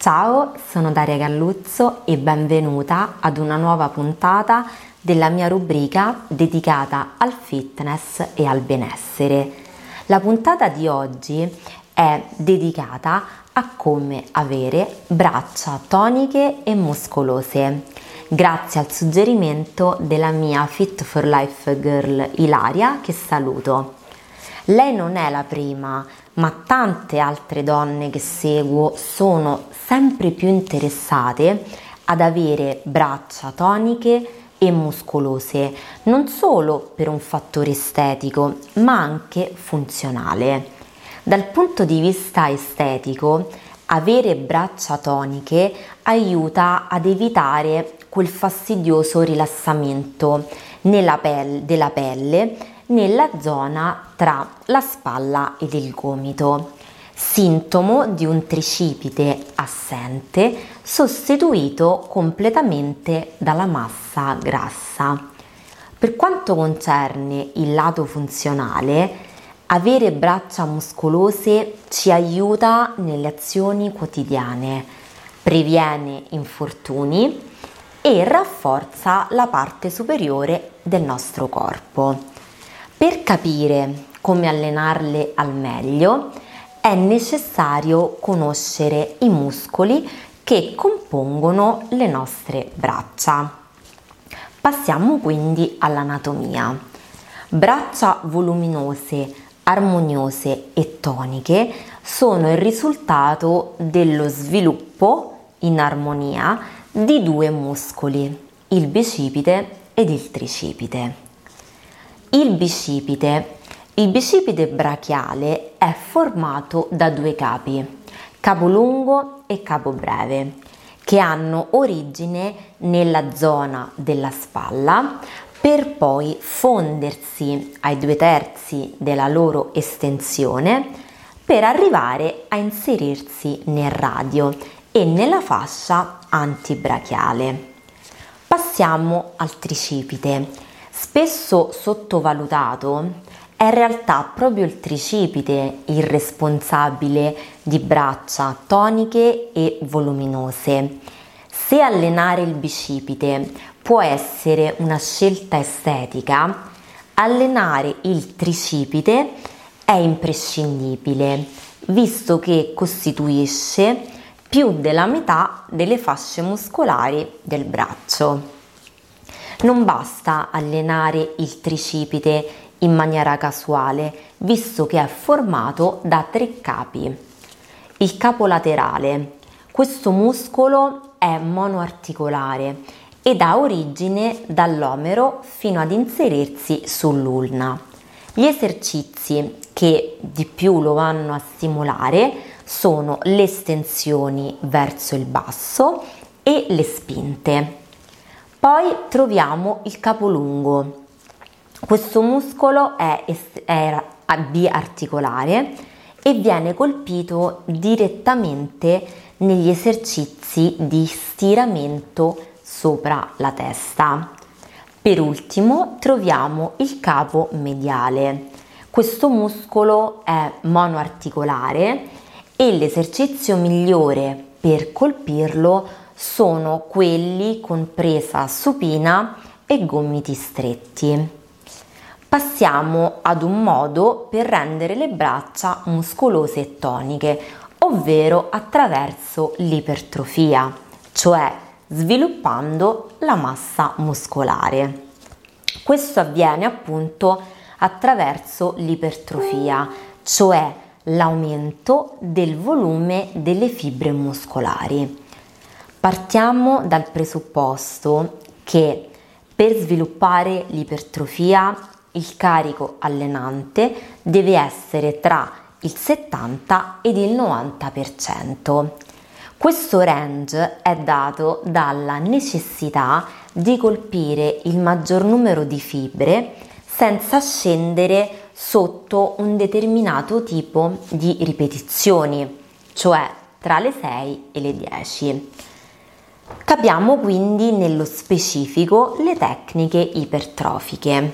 Ciao, sono Daria Galluzzo e benvenuta ad una nuova puntata della mia rubrica dedicata al fitness e al benessere. La puntata di oggi è dedicata a come avere braccia toniche e muscolose, grazie al suggerimento della mia Fit for Life girl Ilaria che saluto. Lei non è la prima, ma tante altre donne che seguo sono sempre più interessate ad avere braccia toniche e muscolose, non solo per un fattore estetico, ma anche funzionale. Dal punto di vista estetico, avere braccia toniche aiuta ad evitare quel fastidioso rilassamento pelle, della pelle nella zona tra la spalla ed il gomito, sintomo di un tricipite assente sostituito completamente dalla massa grassa. Per quanto concerne il lato funzionale, avere braccia muscolose ci aiuta nelle azioni quotidiane, previene infortuni e rafforza la parte superiore del nostro corpo. Per capire come allenarle al meglio è necessario conoscere i muscoli che compongono le nostre braccia. Passiamo quindi all'anatomia. Braccia voluminose armoniose e toniche sono il risultato dello sviluppo in armonia di due muscoli, il bicipite ed il tricipite. Il bicipite, il bicipite brachiale è formato da due capi, capo lungo e capo breve, che hanno origine nella zona della spalla, per poi fondersi ai due terzi della loro estensione per arrivare a inserirsi nel radio e nella fascia antibrachiale. Passiamo al tricipite. Spesso sottovalutato, è in realtà proprio il tricipite il responsabile di braccia toniche e voluminose. Se allenare il bicipite può essere una scelta estetica, allenare il tricipite è imprescindibile, visto che costituisce più della metà delle fasce muscolari del braccio. Non basta allenare il tricipite in maniera casuale, visto che è formato da tre capi. Il capo laterale. Questo muscolo è monoarticolare ed ha origine dall'omero fino ad inserirsi sull'ulna. Gli esercizi che di più lo vanno a stimolare sono le estensioni verso il basso e le spinte. Poi troviamo il capo lungo. Questo muscolo è, è biarticolare e viene colpito direttamente negli esercizi di stiramento sopra la testa. Per ultimo troviamo il capo mediale. Questo muscolo è monoarticolare e l'esercizio migliore per colpirlo sono quelli con presa supina e gomiti stretti. Passiamo ad un modo per rendere le braccia muscolose e toniche, ovvero attraverso l'ipertrofia, cioè sviluppando la massa muscolare. Questo avviene appunto attraverso l'ipertrofia, cioè l'aumento del volume delle fibre muscolari. Partiamo dal presupposto che per sviluppare l'ipertrofia il carico allenante deve essere tra il 70 ed il 90%. Questo range è dato dalla necessità di colpire il maggior numero di fibre senza scendere sotto un determinato tipo di ripetizioni, cioè tra le 6 e le 10. Capiamo quindi nello specifico le tecniche ipertrofiche.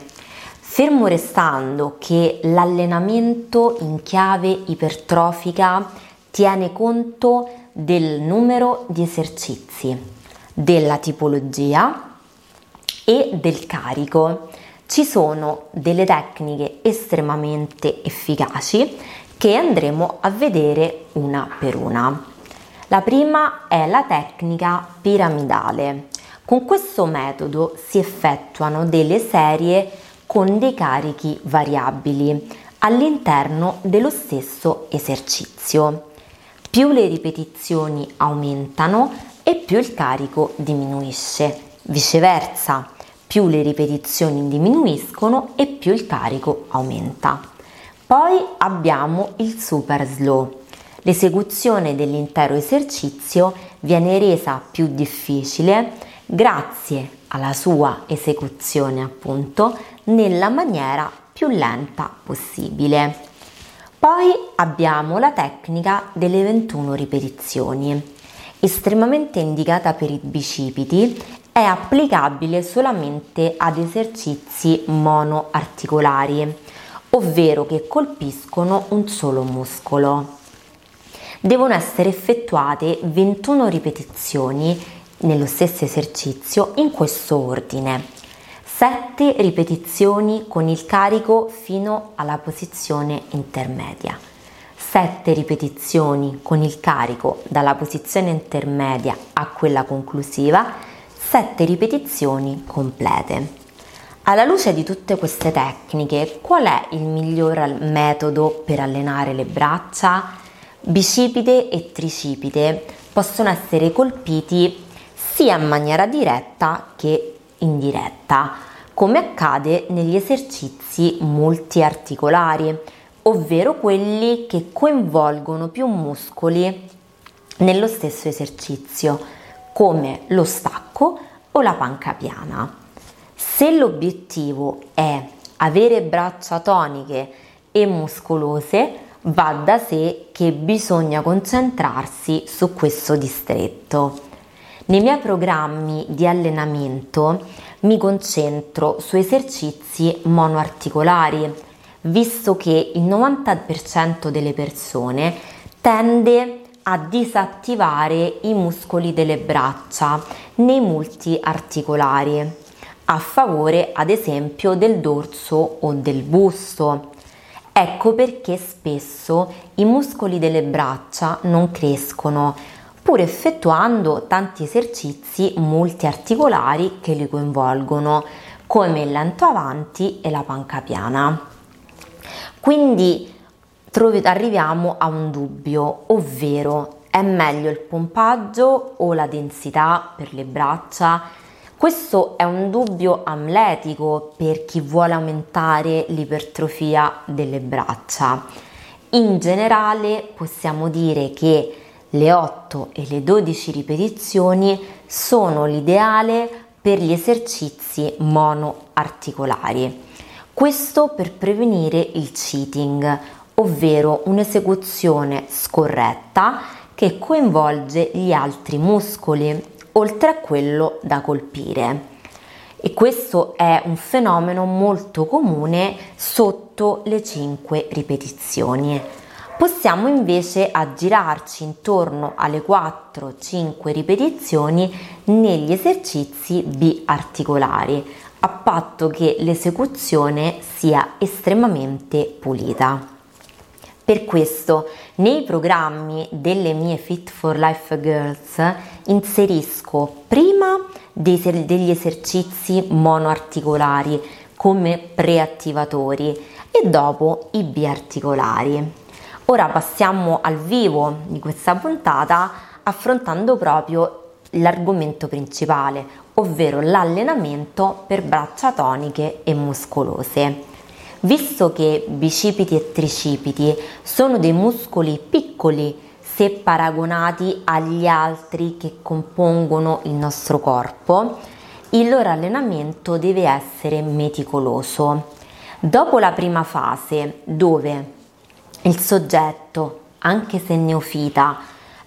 Fermo restando che l'allenamento in chiave ipertrofica tiene conto del numero di esercizi, della tipologia e del carico. Ci sono delle tecniche estremamente efficaci che andremo a vedere una per una. La prima è la tecnica piramidale. Con questo metodo si effettuano delle serie con dei carichi variabili all'interno dello stesso esercizio. Più le ripetizioni aumentano e più il carico diminuisce. Viceversa, più le ripetizioni diminuiscono e più il carico aumenta. Poi abbiamo il super slow. L'esecuzione dell'intero esercizio viene resa più difficile grazie alla sua esecuzione appunto nella maniera più lenta possibile. Poi abbiamo la tecnica delle 21 ripetizioni. Estremamente indicata per i bicipiti, è applicabile solamente ad esercizi monoarticolari, ovvero che colpiscono un solo muscolo. Devono essere effettuate 21 ripetizioni nello stesso esercizio in questo ordine. 7 ripetizioni con il carico fino alla posizione intermedia. 7 ripetizioni con il carico dalla posizione intermedia a quella conclusiva, 7 ripetizioni complete. Alla luce di tutte queste tecniche, qual è il miglior metodo per allenare le braccia? Bicipite e tricipite possono essere colpiti sia in maniera diretta che indiretta, come accade negli esercizi multiarticolari, ovvero quelli che coinvolgono più muscoli nello stesso esercizio, come lo stacco o la panca piana. Se l'obiettivo è avere braccia toniche e muscolose, va da sé che bisogna concentrarsi su questo distretto. Nei miei programmi di allenamento mi concentro su esercizi monoarticolari, visto che il 90% delle persone tende a disattivare i muscoli delle braccia nei multiarticolari a favore ad esempio del dorso o del busto. Ecco perché spesso i muscoli delle braccia non crescono pur effettuando tanti esercizi multiarticolari che li coinvolgono, come il lento avanti e la panca piana. Quindi trovi, arriviamo a un dubbio, ovvero è meglio il pompaggio o la densità per le braccia? Questo è un dubbio amletico per chi vuole aumentare l'ipertrofia delle braccia. In generale possiamo dire che le 8 e le 12 ripetizioni sono l'ideale per gli esercizi monoarticolari. Questo per prevenire il cheating, ovvero un'esecuzione scorretta che coinvolge gli altri muscoli, oltre a quello da colpire. E questo è un fenomeno molto comune sotto le 5 ripetizioni. Possiamo invece aggirarci intorno alle 4-5 ripetizioni negli esercizi biarticolari, a patto che l'esecuzione sia estremamente pulita. Per questo nei programmi delle mie Fit for Life Girls inserisco prima degli esercizi monoarticolari come preattivatori e dopo i biarticolari. Ora passiamo al vivo di questa puntata affrontando proprio l'argomento principale, ovvero l'allenamento per braccia toniche e muscolose. Visto che bicipiti e tricipiti sono dei muscoli piccoli se paragonati agli altri che compongono il nostro corpo, il loro allenamento deve essere meticoloso. Dopo la prima fase, dove il soggetto, anche se neofita,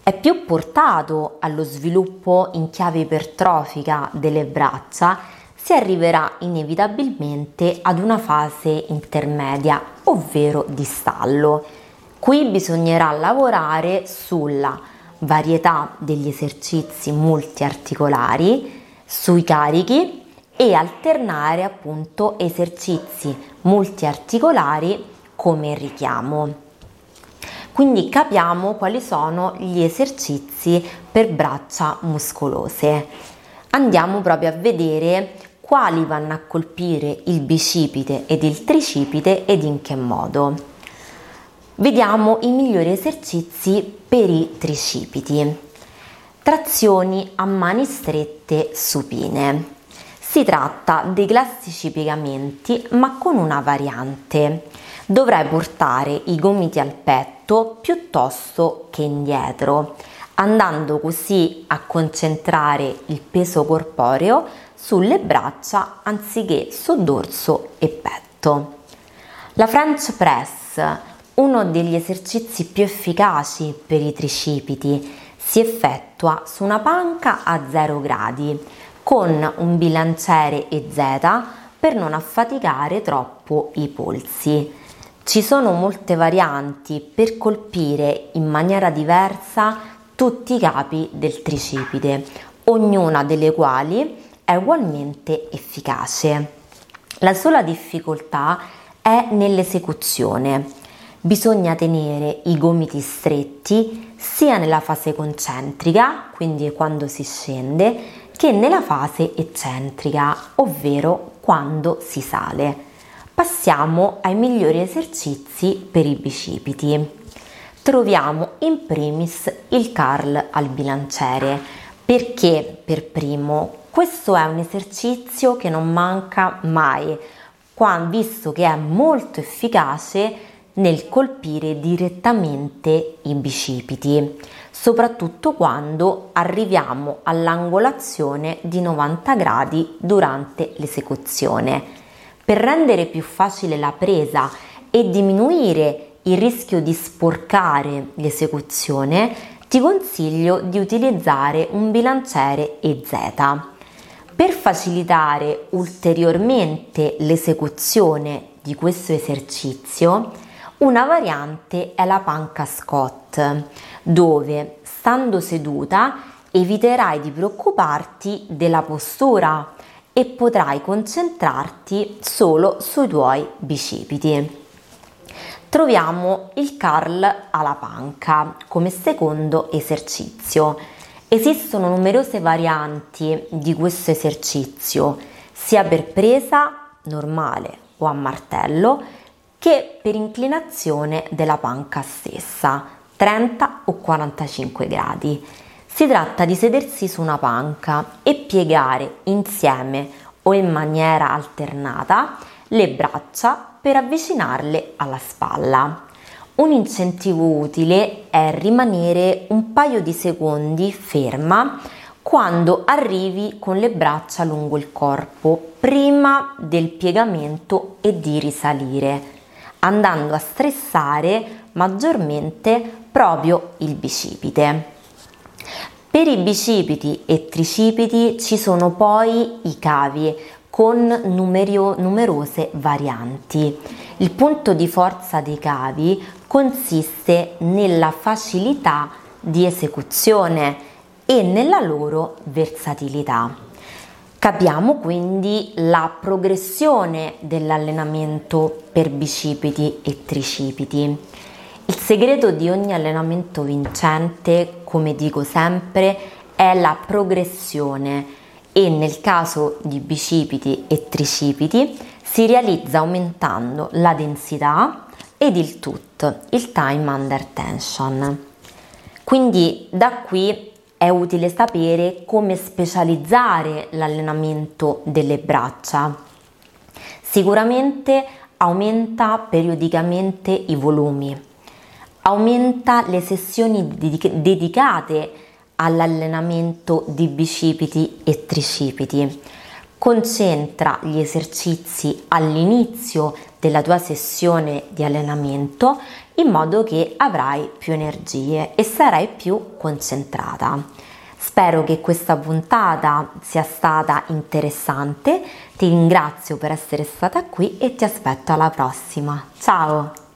è più portato allo sviluppo in chiave ipertrofica delle braccia, si arriverà inevitabilmente ad una fase intermedia, ovvero di stallo. Qui bisognerà lavorare sulla varietà degli esercizi multiarticolari sui carichi e alternare appunto esercizi multiarticolari come richiamo. Quindi capiamo quali sono gli esercizi per braccia muscolose. Andiamo proprio a vedere quali vanno a colpire il bicipite ed il tricipite ed in che modo. Vediamo i migliori esercizi per i tricipiti. Trazioni a mani strette supine. Si tratta dei classici piegamenti ma con una variante. Dovrai portare i gomiti al petto piuttosto che indietro, andando così a concentrare il peso corporeo sulle braccia anziché su dorso e petto. La French Press, uno degli esercizi più efficaci per i tricipiti, si effettua su una panca a 0 gradi con un bilanciere EZ per non affaticare troppo i polsi. Ci sono molte varianti per colpire in maniera diversa tutti i capi del tricipite, ognuna delle quali è ugualmente efficace. La sola difficoltà è nell'esecuzione. Bisogna tenere i gomiti stretti sia nella fase concentrica, quindi quando si scende, che nella fase eccentrica, ovvero quando si sale. Passiamo ai migliori esercizi per i bicipiti. Troviamo in primis il curl al bilanciere, perché per primo questo è un esercizio che non manca mai, visto che è molto efficace nel colpire direttamente i bicipiti, soprattutto quando arriviamo all'angolazione di 90 gradi durante l'esecuzione. Per rendere più facile la presa e diminuire il rischio di sporcare l'esecuzione, ti consiglio di utilizzare un bilanciere EZ. Per facilitare ulteriormente l'esecuzione di questo esercizio, una variante è la panca Scott, dove stando seduta eviterai di preoccuparti della postura e potrai concentrarti solo sui tuoi bicipiti. Troviamo il curl alla panca come secondo esercizio. Esistono numerose varianti di questo esercizio, sia per presa normale o a martello, che per inclinazione della panca stessa, 30 o 45 gradi. Si tratta di sedersi su una panca e piegare insieme o in maniera alternata le braccia per avvicinarle alla spalla. Un incentivo utile è rimanere un paio di secondi ferma quando arrivi con le braccia lungo il corpo prima del piegamento e di risalire andando a stressare maggiormente proprio il bicipite. Per i bicipiti e tricipiti ci sono poi i cavi con numerio, numerose varianti. Il punto di forza dei cavi consiste nella facilità di esecuzione e nella loro versatilità. Capiamo quindi la progressione dell'allenamento per bicipiti e tricipiti. Il segreto di ogni allenamento vincente, come dico sempre, è la progressione e nel caso di bicipiti e tricipiti si realizza aumentando la densità ed il TUT, il time under tension. Quindi da qui è utile sapere come specializzare l'allenamento delle braccia. Sicuramente aumenta periodicamente i volumi, aumenta le sessioni dedicate all'allenamento di bicipiti e tricipiti, concentra gli esercizi all'inizio della tua sessione di allenamento in modo che avrai più energie e sarai più concentrata. Spero che questa puntata sia stata interessante, ti ringrazio per essere stata qui e ti aspetto alla prossima. Ciao!